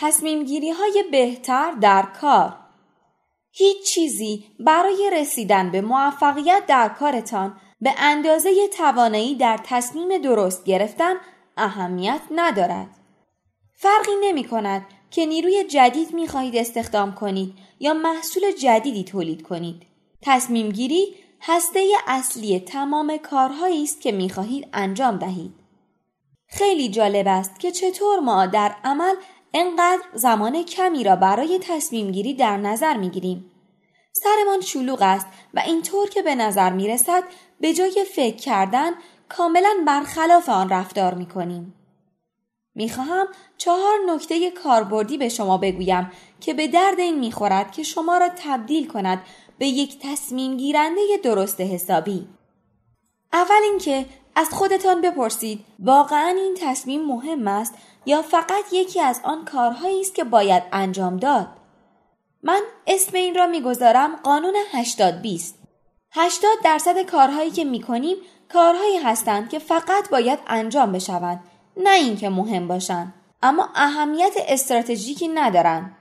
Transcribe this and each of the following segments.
تصمیم گیری های بهتر در کار هیچ چیزی برای رسیدن به موفقیت در کارتان به اندازه توانایی در تصمیم درست گرفتن اهمیت ندارد. فرقی نمی کند که نیروی جدید می خواهید استخدام کنید یا محصول جدیدی تولید کنید. تصمیم گیری هسته اصلی تمام کارهایی است که می خواهید انجام دهید. خیلی جالب است که چطور ما در عمل انقدر زمان کمی را برای تصمیم گیری در نظر می گیریم. سرمان شلوغ است و اینطور که به نظر می رسد به جای فکر کردن کاملا برخلاف آن رفتار می کنیم. می خواهم چهار نکته کاربردی به شما بگویم که به درد این می خورد که شما را تبدیل کند به یک تصمیم گیرنده درست حسابی. اول اینکه از خودتان بپرسید واقعا این تصمیم مهم است یا فقط یکی از آن کارهایی است که باید انجام داد؟ من اسم این را می‌گذارم قانون 80 20 80 درصد کارهایی که می‌کنیم کارهایی هستند که فقط باید انجام بشوند نه اینکه مهم باشند اما اهمیت استراتژیکی ندارند.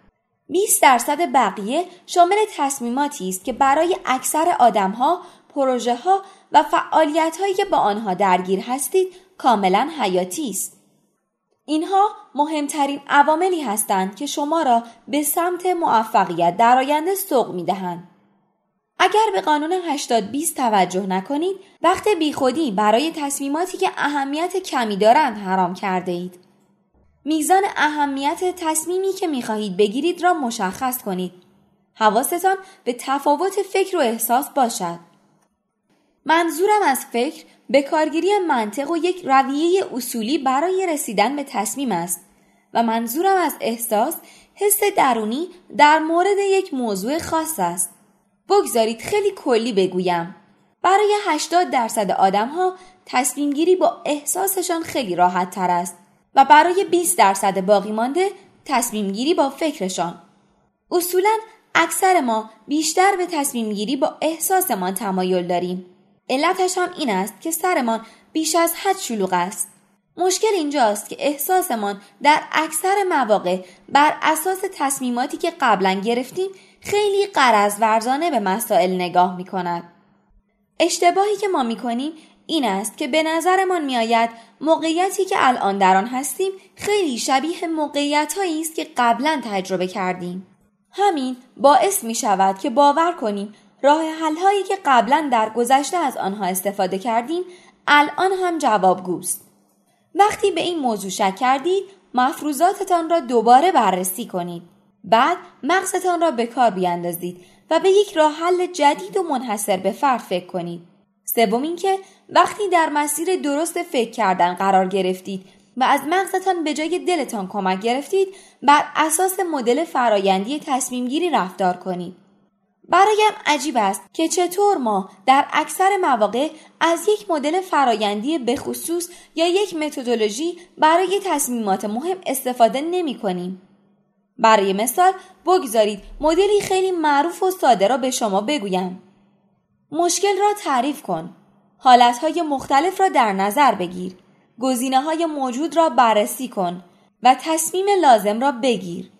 20 درصد بقیه شامل تصمیماتی است که برای اکثر آدمها، پروژه ها و فعالیت هایی که با آنها درگیر هستید کاملا حیاتی است. اینها مهمترین عواملی هستند که شما را به سمت موفقیت در آینده سوق می دهند. اگر به قانون 80 20 توجه نکنید وقت بیخودی برای تصمیماتی که اهمیت کمی دارند حرام کرده اید. میزان اهمیت تصمیمی که می خواهید بگیرید را مشخص کنید. حواستان به تفاوت فکر و احساس باشد. منظورم از فکر به کارگیری منطق و یک رویه اصولی برای رسیدن به تصمیم است و منظورم از احساس حس درونی در مورد یک موضوع خاص است. بگذارید خیلی کلی بگویم. برای 80 درصد آدم ها تصمیم گیری با احساسشان خیلی راحت تر است و برای 20 درصد باقی مانده تصمیم گیری با فکرشان. اصولا اکثر ما بیشتر به تصمیم گیری با احساسمان تمایل داریم. علتش هم این است که سرمان بیش از حد شلوغ است. مشکل اینجاست که احساسمان در اکثر مواقع بر اساس تصمیماتی که قبلا گرفتیم خیلی قرض ورزانه به مسائل نگاه می کند. اشتباهی که ما می کنیم این است که به نظرمان می آید موقعیتی که الان در آن هستیم خیلی شبیه موقعیت هایی است که قبلا تجربه کردیم. همین باعث می شود که باور کنیم راه حل هایی که قبلا در گذشته از آنها استفاده کردیم الان هم جوابگوست. وقتی به این موضوع شک کردید مفروضاتتان را دوباره بررسی کنید. بعد مغزتان را به کار بیاندازید و به یک راه حل جدید و منحصر به فرد فکر کنید. سوم اینکه وقتی در مسیر درست فکر کردن قرار گرفتید و از مغزتان به جای دلتان کمک گرفتید بر اساس مدل فرایندی تصمیم گیری رفتار کنید. برایم عجیب است که چطور ما در اکثر مواقع از یک مدل فرایندی بخصوص یا یک متدولوژی برای تصمیمات مهم استفاده نمی کنیم. برای مثال بگذارید مدلی خیلی معروف و ساده را به شما بگویم. مشکل را تعریف کن. حالتهای مختلف را در نظر بگیر. گزینه های موجود را بررسی کن و تصمیم لازم را بگیر.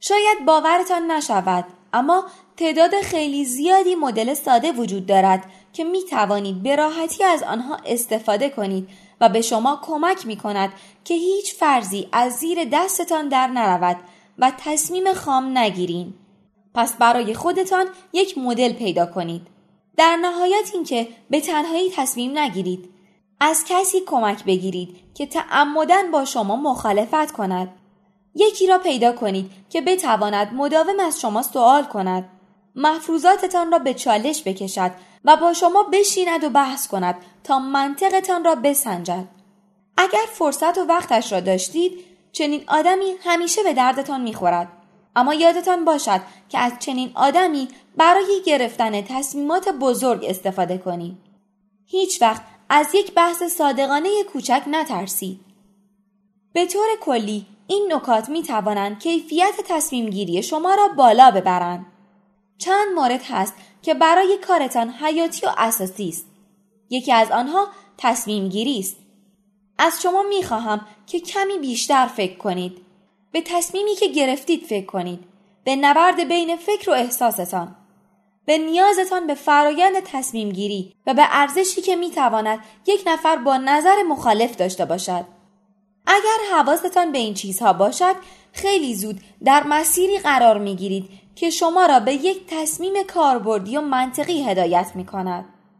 شاید باورتان نشود اما تعداد خیلی زیادی مدل ساده وجود دارد که می توانید به راحتی از آنها استفاده کنید و به شما کمک می کند که هیچ فرضی از زیر دستتان در نرود و تصمیم خام نگیرین. پس برای خودتان یک مدل پیدا کنید. در نهایت اینکه به تنهایی تصمیم نگیرید. از کسی کمک بگیرید که تعمدن با شما مخالفت کند. یکی را پیدا کنید که بتواند مداوم از شما سوال کند. مفروضاتتان را به چالش بکشد و با شما بشیند و بحث کند تا منطقتان را بسنجد. اگر فرصت و وقتش را داشتید چنین آدمی همیشه به دردتان می‌خورد. اما یادتان باشد که از چنین آدمی برای گرفتن تصمیمات بزرگ استفاده کنید. هیچ وقت از یک بحث صادقانه کوچک نترسید. به طور کلی این نکات می توانند کیفیت تصمیم گیری شما را بالا ببرند. چند مورد هست که برای کارتان حیاتی و اساسی است. یکی از آنها تصمیم گیری است. از شما می خواهم که کمی بیشتر فکر کنید. به تصمیمی که گرفتید فکر کنید. به نبرد بین فکر و احساستان. به نیازتان به فرایند تصمیم گیری و به ارزشی که می‌تواند یک نفر با نظر مخالف داشته باشد. اگر حواستان به این چیزها باشد خیلی زود در مسیری قرار می‌گیرید که شما را به یک تصمیم کاربردی و منطقی هدایت می کند.